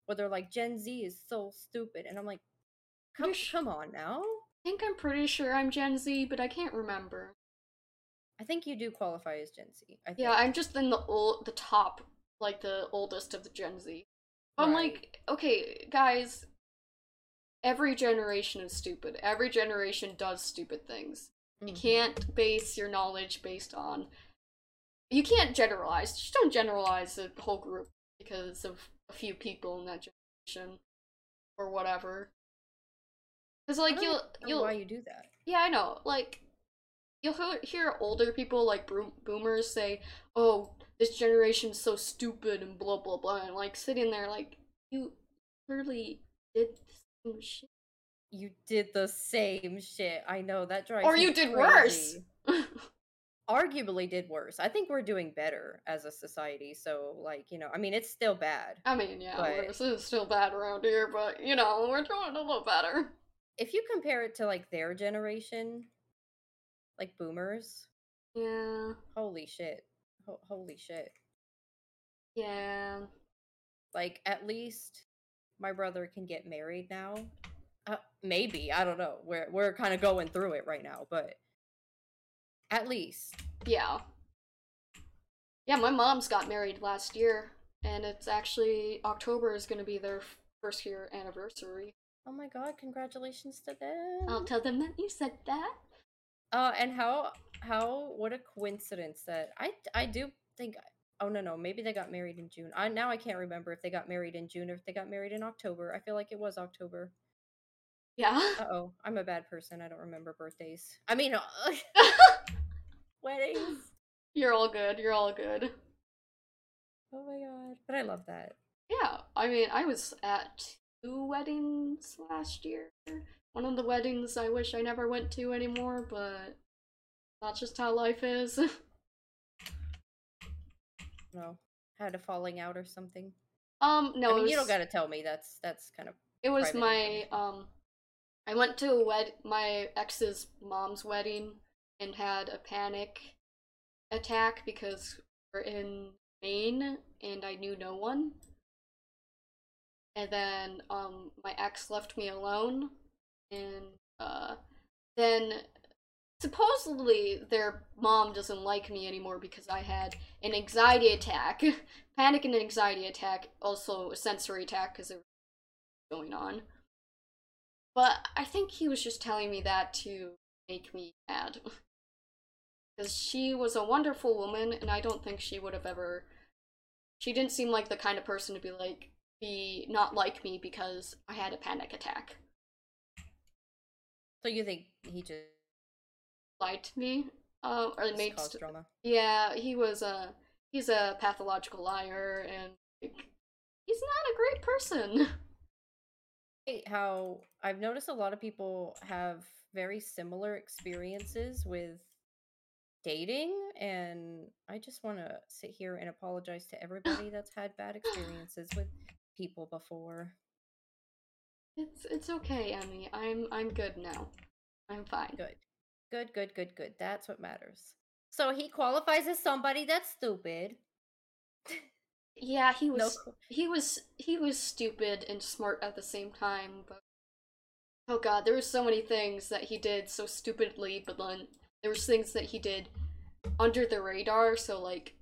Where they're like gen z is so stupid. And i'm like come, sh- come on now think I'm pretty sure I'm Gen Z, but I can't remember. i think you do qualify as gen z i think Yeah, I'm just in the old, the top, like the oldest of the Gen Z. I'm Right. like, okay, guys, every generation is stupid. Every generation does stupid things. You Mhm. can't base your knowledge based on. You can't generalize. Just don't generalize the whole group because of a few people in that generation or whatever. Because I like don't you'll know you'll why you do that yeah, I know. Like, you'll hear, older people, like boomers, say, "Oh, this generation's so stupid," and blah blah blah, and like sitting there, like you literally did the same shit, You did the same shit. I know that drives. or you did worse. Arguably, did worse. I think we're doing better as a society. So, like, you know, I mean, it's still bad. I mean, yeah, But- this is still bad around here, but you know, we're doing a little better. If you compare it to like their generation, like boomers, Yeah, holy shit, Ho- holy shit. yeah. Like, at least my brother can get married now. Uh, maybe I don't know. We're we're kind of going through it right now, but at least Yeah. Yeah, my mom's got married last year, and it's actually October is going to be their first year anniversary. Oh my god, congratulations to them. I'll tell them that you said that. Uh, and how how what a coincidence that I I do think oh no no maybe they got married in June. I now I can't remember if they got married in June or if they got married in October. I feel like it was October. Yeah. Uh oh, I'm a bad person. I don't remember birthdays. I mean, uh, weddings. You're all good. You're all good. Oh my god, but I love that. Yeah, I mean, I was at two weddings last year. One of the weddings I wish I never went to anymore, but that's just how life is. No, had a falling out or something. um, no, I mean, it you don't gotta tell me. That's that's kind of It was my um I went to a wed my ex's mom's wedding and had a panic attack because we're in Maine and I knew no one. And then um my ex left me alone, and uh then supposedly their mom doesn't like me anymore because I had an anxiety attack, panic and anxiety attack, also a sensory attack because it was going on. But I think he was just telling me that to make me mad. Because she was a wonderful woman, and I don't think she would have ever. She didn't seem like the kind of person to be like, be not like me because I had a panic attack. So you think he just Lied to me? Uh, or made. caused St- drama? yeah, he was a. He's a pathological liar, and like, he's not a great person. how I've noticed a lot of people have very similar experiences with dating and I just want to sit here and apologize to everybody that's had bad experiences with people before. It's it's okay, Emi. I'm I'm good now. I'm fine. Good. Good, good, good, good. That's what matters. So he qualifies as somebody that's stupid. Yeah, he was No he was he was stupid and smart at the same time, but oh god, there were so many things that he did so stupidly, but then there was things that he did under the radar, so like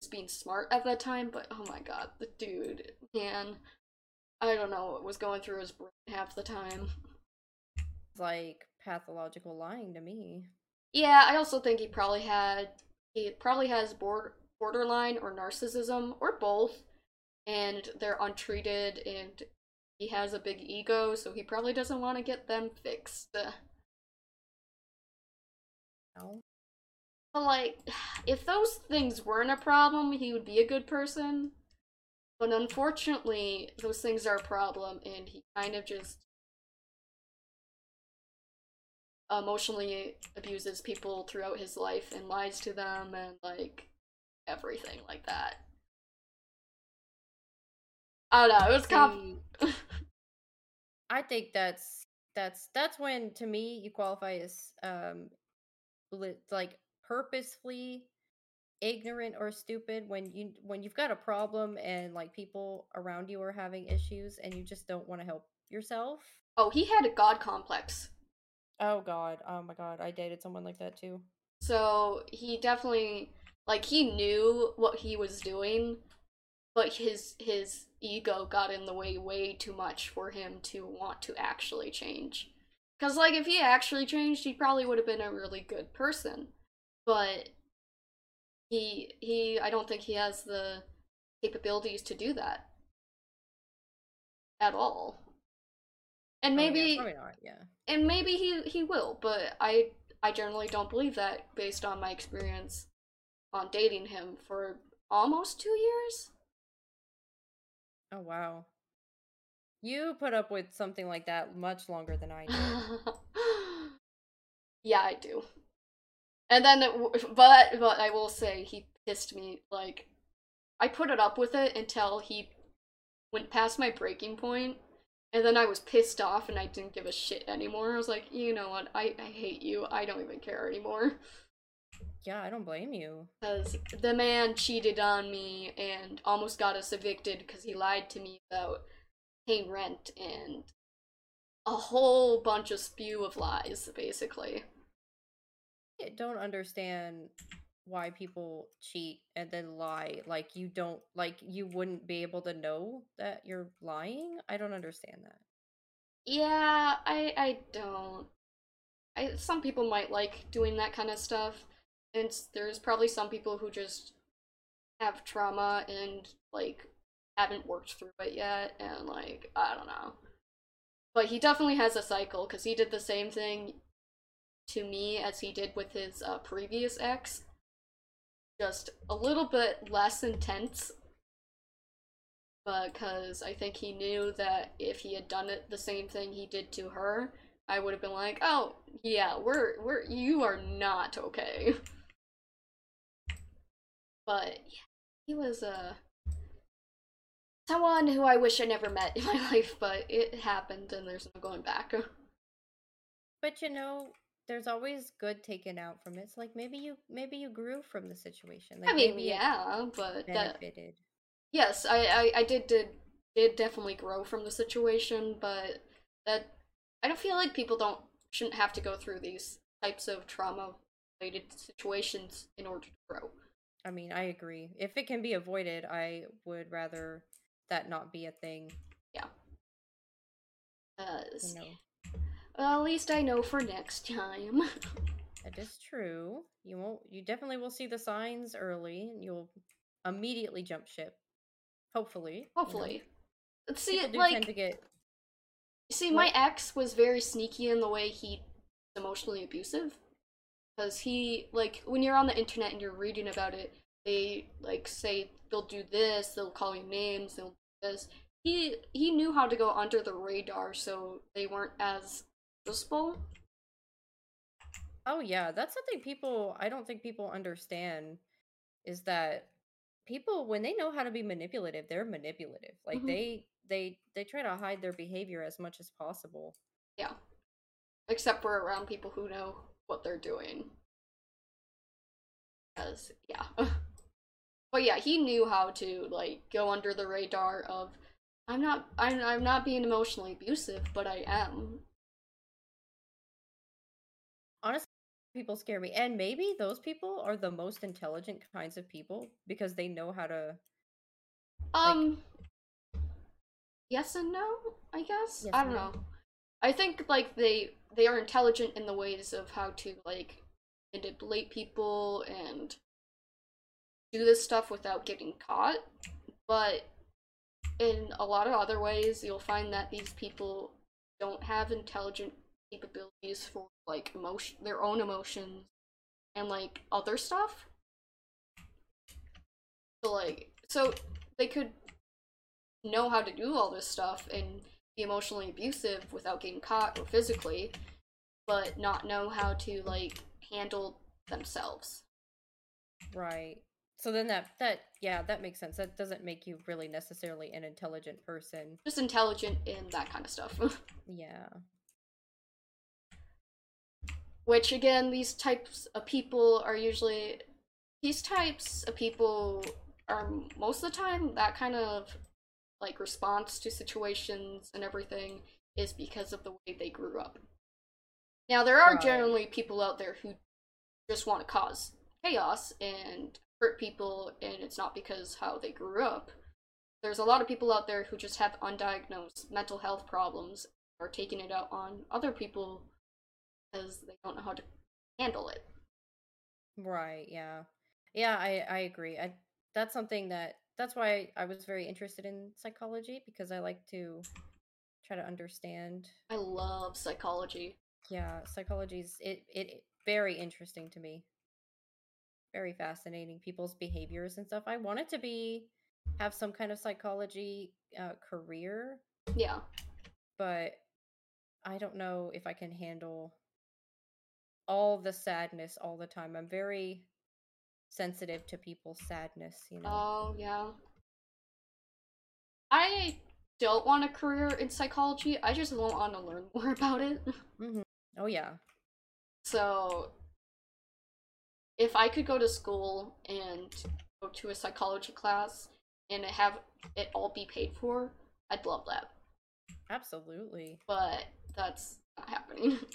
he being smart at that time, but oh my god, the dude, man. I don't know what was going through his brain half the time. It's like pathological lying to me. Yeah, I also think he probably had he probably has board, borderline or narcissism or both, and they're untreated, and he has a big ego, so he probably doesn't want to get them fixed. No. But like, if those things weren't a problem, he would be a good person. But unfortunately, those things are a problem, and he kind of just emotionally abuses people throughout his life and lies to them and like everything like that. I don't know. It was com- See, I think that's that's that's when to me you qualify as um li- like purposefully ignorant or stupid when you when you've got a problem and like people around you are having issues and you just don't want to help yourself. Oh, he had a god complex. Oh god. Oh my god. I dated someone like that too. So he definitely like he knew what he was doing, but his his ego got in the way way too much for him to want to actually change. Cuz like if he actually changed, he probably would have been a really good person. But he he I don't think he has the capabilities to do that at all. And Oh, yeah, maybe probably not, yeah. and maybe he he will, but I I generally don't believe that based on my experience on dating him for almost 2 years. Oh wow. You put up with something like that much longer than I did. yeah, I do. And then, it but but I will say he pissed me. Like, I put it up with it until he went past my breaking point, and then I was pissed off and I didn't give a shit anymore. I was like, you know what? I I hate you. I don't even care anymore. yeah, I don't blame you. Because the man cheated on me and almost got us evicted because he lied to me about paying rent and a whole bunch of spew of lies, basically. Don't understand why people cheat and then lie. Like you don't like you wouldn't be able to know that you're lying. I don't understand that. Yeah, I I don't. I some people might like doing that kind of stuff, and there's probably some people who just have trauma and like haven't worked through it yet, and like I don't know. But he definitely has a cycle because he did the same thing to me as he did with his uh, previous ex, just a little bit less intense because I think he knew that if he had done it the same thing he did to her, I would have been like, "Oh, yeah, we're we're you are not okay." But yeah, he was uh someone who I wish I never met in my life, but it happened and there's no going back. But you know, there's always good taken out from it. It's like maybe you maybe you grew from the situation. Like I mean, maybe yeah, but that benefited. yes, I I, I did did did definitely grow from the situation, but that I don't feel like people don't shouldn't have to go through these types of trauma related situations in order to grow. I mean, I agree. If it can be avoided, I would rather that not be a thing. Yeah. Because You know, well, at least I know for next time. that is true. You won't. You definitely will see the signs early, and you'll immediately jump ship. Hopefully. you know. Hopefully. Let's see People it like tend to get. see my ex was very sneaky in the way he emotionally abusive because he like when you're on the internet and you're reading about it they like say they'll do this they'll call you names they'll do this he he knew how to go under the radar so they weren't as noticeable Oh yeah, that's something people. I don't think people understand. Is that people when they know how to be manipulative, they're manipulative. Like Mhm. they they they try to hide their behavior as much as possible. yeah except we're around people who know what they're doing because yeah but yeah he knew how to like go under the radar of i'm not i'm, I'm not being emotionally abusive but i am honestly people scare me and maybe those people are the most intelligent kinds of people because they know how to um yes and no i guess Yes i don't no. know i think like they they are intelligent in the ways of how to like manipulate people and do this stuff without getting caught but in a lot of other ways you'll find that these people don't have intelligent capabilities for like emotion their own emotions and like other stuff. So like so they could know how to do all this stuff and be emotionally abusive without getting caught or physically but not know how to like handle themselves. Right. So then that that yeah that makes sense. That doesn't make you really necessarily an intelligent person. Just intelligent in that kind of stuff. Yeah which again these types of people are usually these types of people are most of the time that kind of like response to situations and everything is because of the way they grew up now there are Right. generally people out there who just want to cause chaos and hurt people and it's not because how they grew up there's a lot of people out there who just have undiagnosed mental health problems are taking it out on other people because they don't know how to handle it. right yeah yeah i i agree i that's something that that's why i was very interested in psychology because i like to try to understand I love psychology. yeah psychology's it it very interesting to me very fascinating people's behaviors and stuff i wanted to be have some kind of psychology uh, career Yeah. but i don't know if i can handle all the sadness all the time i'm very sensitive to people's sadness you know Oh, yeah. I don't want a career in psychology. I just want to learn more about it. hmm oh yeah So, if I could go to school and go to a psychology class and have it all be paid for, I'd love that. absolutely But that's not happening.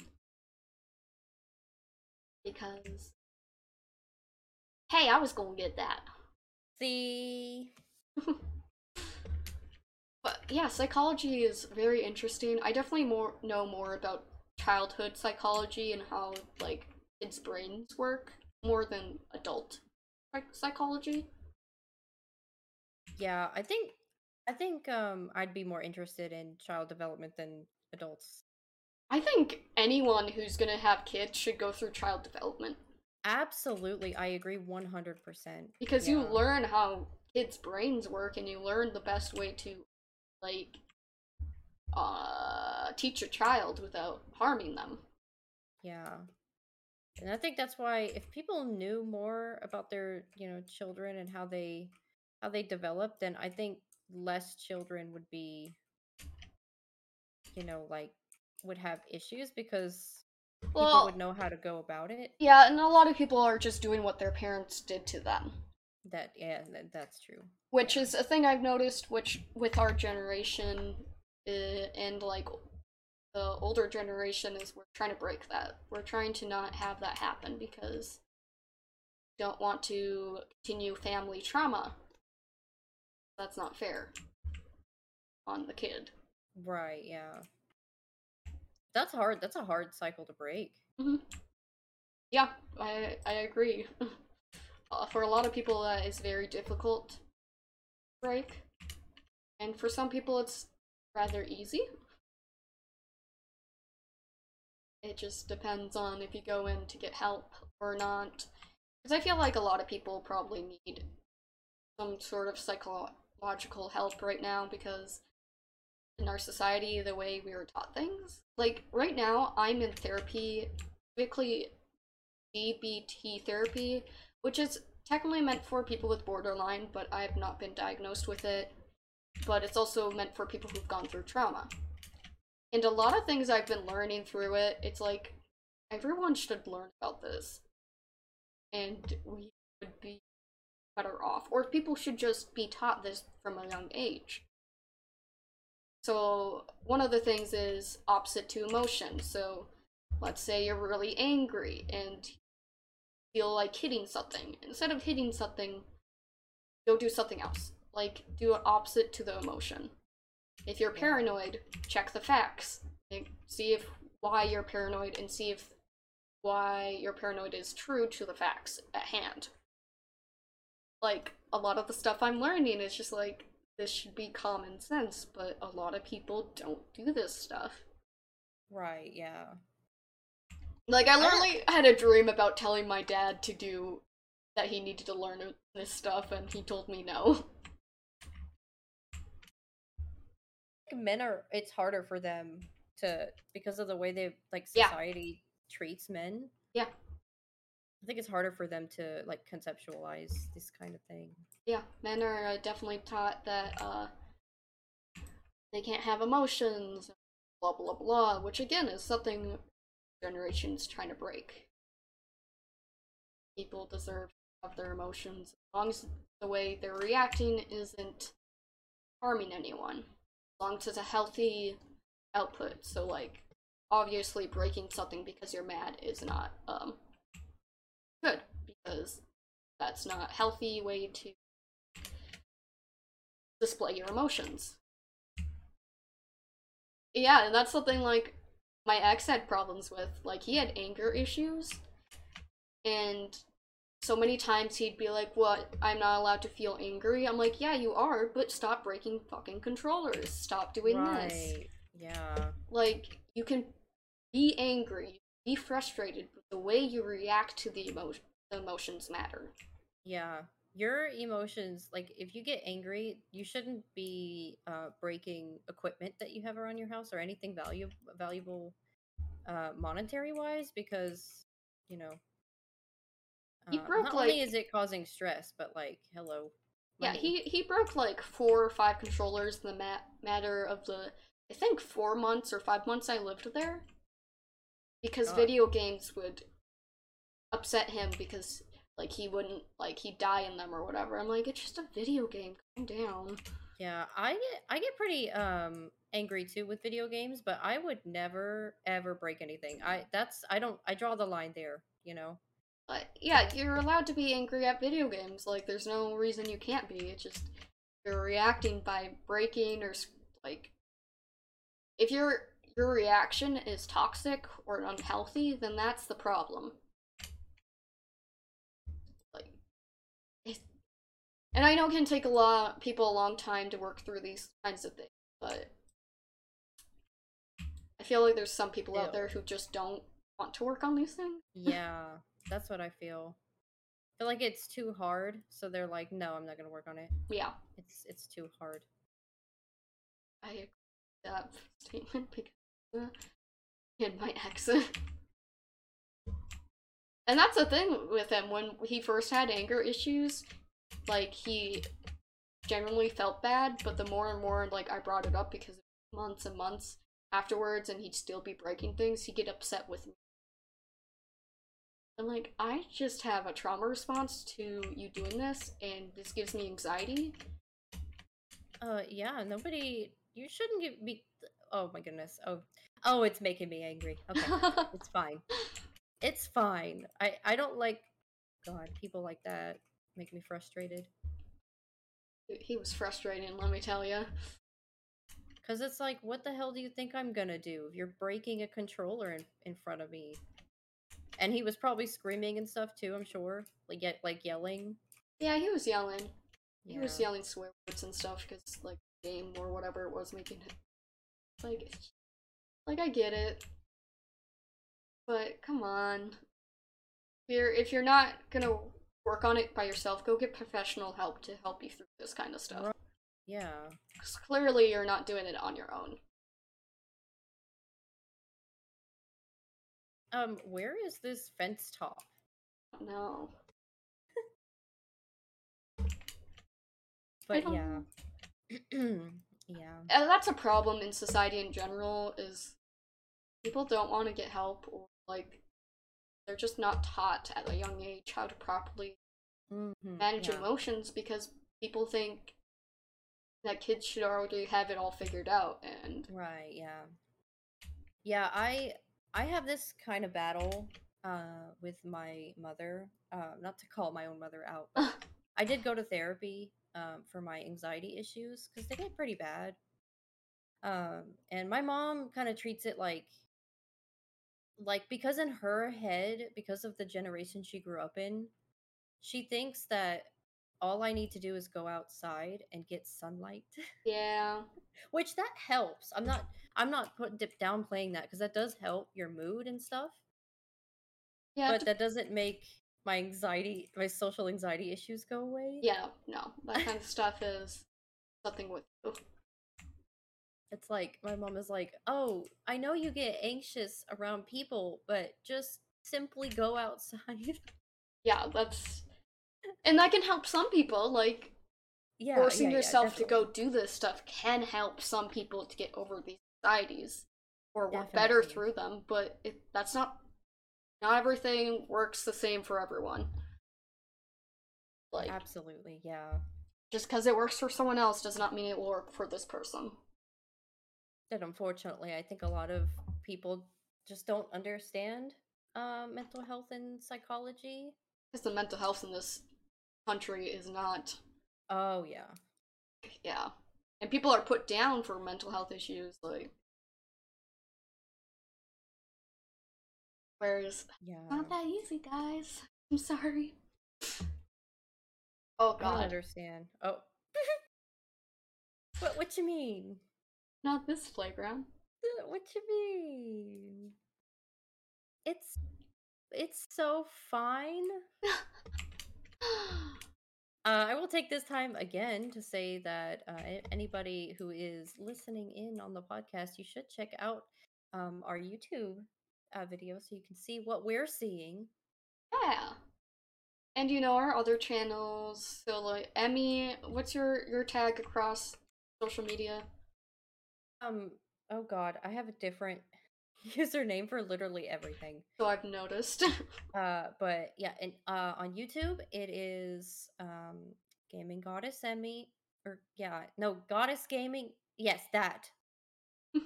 because. Hey, I was gonna get that. see But yeah, psychology is very interesting. I definitely more know more about childhood psychology and how like kids' brains work more than adult psychology. yeah i think i think um i'd be more interested in child development than adults I think anyone who's gonna have kids should go through child development absolutely i agree 100% because you learn how kids' brains work and you learn the best way to like uh teach a child without harming them. Yeah. And I think that's why if people knew more about their, you know, children and how they how they develop, then I think less children would be you know, like would have issues because people Well, would know how to go about it. yeah, and a lot of people are just doing what their parents did to them. That yeah, that, that's true. which is a thing I've noticed. Which with our generation uh, and like the older generation is we're trying to break that. We're trying to not have that happen because we don't want to continue family trauma. That's not fair on the kid. Right, yeah. That's hard. That's a hard cycle to break. Yeah, I I agree. uh, for a lot of people, that is very difficult break, and for some people, it's rather easy. It just depends on if you go in to get help or not. Because I feel like a lot of people probably need some sort of psychological help right now because in our society, the way we were taught things. Like, right now, I'm in therapy, specifically DBT therapy, which is technically meant for people with borderline, but I have not been diagnosed with it. But it's also meant for people who've gone through trauma. And a lot of things I've been learning through it, it's like everyone should learn about this. And we would be better off. Or people should just be taught this from a young age. So, one of the things is opposite to emotion. So, let's say you're really angry and feel like hitting something. Instead of hitting something, go do something else. Like, do it opposite to the emotion. If you're paranoid, check the facts. See if why you're paranoid and see if why you're paranoid is true to the facts at hand. Like, a lot of the stuff I'm learning is just like, this should be common sense, but a lot of people don't do this stuff. Right, yeah. Like, I I- literally had a dream about telling my dad to do that he needed to learn this stuff, and he told me no. Men are it's harder for them to because of the way they like Yeah. society treats men. Yeah. I think it's harder for them to like conceptualize this kind of thing. Yeah, men are uh, definitely taught that uh, they can't have emotions, blah blah blah, which again is something generations trying to break. People deserve to have their emotions as long as the way they're reacting isn't harming anyone. As long as it's a healthy output. So like obviously breaking something because you're mad is not um good because that's not a healthy way to display your emotions. Yeah, and that's something like my ex had problems with. Like he had anger issues and so many times he'd be like, "What? I'm not allowed to feel angry." I'm like, "Yeah, you are, but stop breaking fucking controllers. Stop doing this." Yeah. Like you can be angry, be frustrated, the way you react to the emotion the emotions matter. Yeah. Your emotions, like if you get angry, you shouldn't be uh breaking equipment that you have around your house or anything valuable valuable uh monetary wise because, you know, He uh, broke, not only like- is it causing stress, but like hello. Yeah, he he broke like four or five controllers in the ma- matter of the I think four months or five months I lived there. Because God. video games would upset him because like he wouldn't like he'd die in them or whatever. I'm like, it's just a video game. Calm down. Yeah, I get I get pretty um angry too with video games, but I would never ever break anything. I that's I don't I draw the line there, you know. But yeah, you're allowed to be angry at video games. Like, there's no reason you can't be. It's just you're reacting by breaking or like if your your reaction is toxic or unhealthy, then that's the problem. Like, it, and I know it can take a lot people a long time to work through these kinds of things, but I feel like there's some people out there who just don't want to work on these things. Yeah, that's what I feel. I feel like it's too hard, so they're like, "No, I'm not going to work on it. Yeah. It's it's too hard." I agree with that statement because and my ex. and that's the thing with him when he first had anger issues, like he generally felt bad, but the more and more like I brought it up because months and months afterwards and he'd still be breaking things, he'd get upset with me. And like, I just have a trauma response to you doing this, and this gives me anxiety. Uh, yeah, nobody. You shouldn't give me. Oh my goodness. Oh, oh, it's making me angry. Okay, it's fine. It's fine. I I don't like. God, people like that make me frustrated. he was frustrating, let me tell you. Cause it's like, what the hell do you think I'm gonna do if you're breaking a controller in, in front of me? And he was probably screaming and stuff too. I'm sure, like yet, like yelling. Yeah, he was yelling. He was yelling swear words and stuff because like game or whatever it was making. Like, like I get it, but come on. If you're if you're not gonna work on it by yourself, go get professional help to help you through this kind of stuff. Yeah. Because clearly you're not doing it on your own. Um, where is this fence top? No. But yeah. yeah. And that's a problem in society in general is people don't want to get help or like they're just not taught at a young age how to properly Mhm, manage yeah. emotions because people think that kids should already have it all figured out and Right, yeah. Yeah, I I have this kind of battle uh with my mother. Uh not to call my own mother out, but I did go to therapy um for my anxiety issues cuz they get pretty bad. Um and my mom kind of treats it like like because in her head, because of the generation she grew up in, she thinks that all I need to do is go outside and get sunlight. yeah which that helps i'm not i'm not put dip downplaying that because that does help your mood and stuff yeah but that doesn't make my anxiety my social anxiety issues go away. Yeah no that kind of stuff is something with you. It's like my mom is like oh i know you get anxious around people but just simply go outside. Yeah that's and that can help some people like yeah forcing yeah, yeah, yourself to go do this stuff can help some people to get over these anxieties or work better through them but it, that's not not everything works the same for everyone. Like absolutely yeah. just because it works for someone else does not mean it will work for this person. And unfortunately i think a lot of people just don't understand uh, mental health and psychology. Because the mental health in this country is not oh yeah. Yeah. And people are put down for mental health issues like whereas yeah not that easy guys i'm sorry oh I don't god understand. Oh. what what you mean? not this playground What you mean? It's it's so fine. Uh, I will take this time again to say that uh, anybody who is listening in on the podcast, you should check out um, our YouTube uh, video so you can see what we're seeing. yeah and you know our other channels so like emi what's your your tag across social media Um. Oh God, I have a different username for literally everything. so i've noticed Uh, but yeah, and uh, on YouTube it is um Gaming Goddess Emi or yeah, no Goddess Gaming. Yes, that.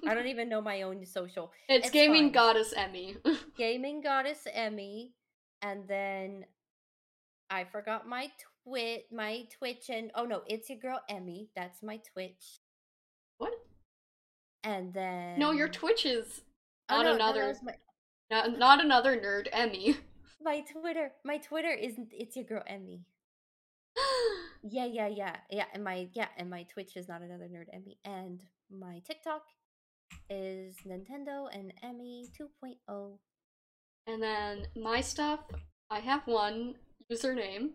I don't even know my own social. it's, It's gaming fine. goddess emi Gaming Goddess Emi, and then I forgot my twit, my Twitch, and oh no, it's your girl Emi. That's my Twitch, what and then no your twitch is Oh, not no, no, another my, not, not another nerd emi my Twitter. My Twitter isn't. It's your girl Emi. Yeah, yeah, yeah, yeah. And my yeah, and my Twitch is not another nerd Emi, and my TikTok is Nintendo and Emi oh. 2.0. And then my stuff, I have one username,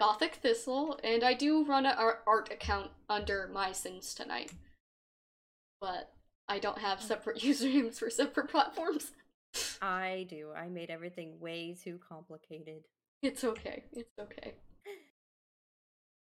Gothic Thistle, and I do run an art, art account under my sins tonight. But I don't have oh. separate usernames for separate platforms. I do. I made everything way too complicated. It's okay. It's okay.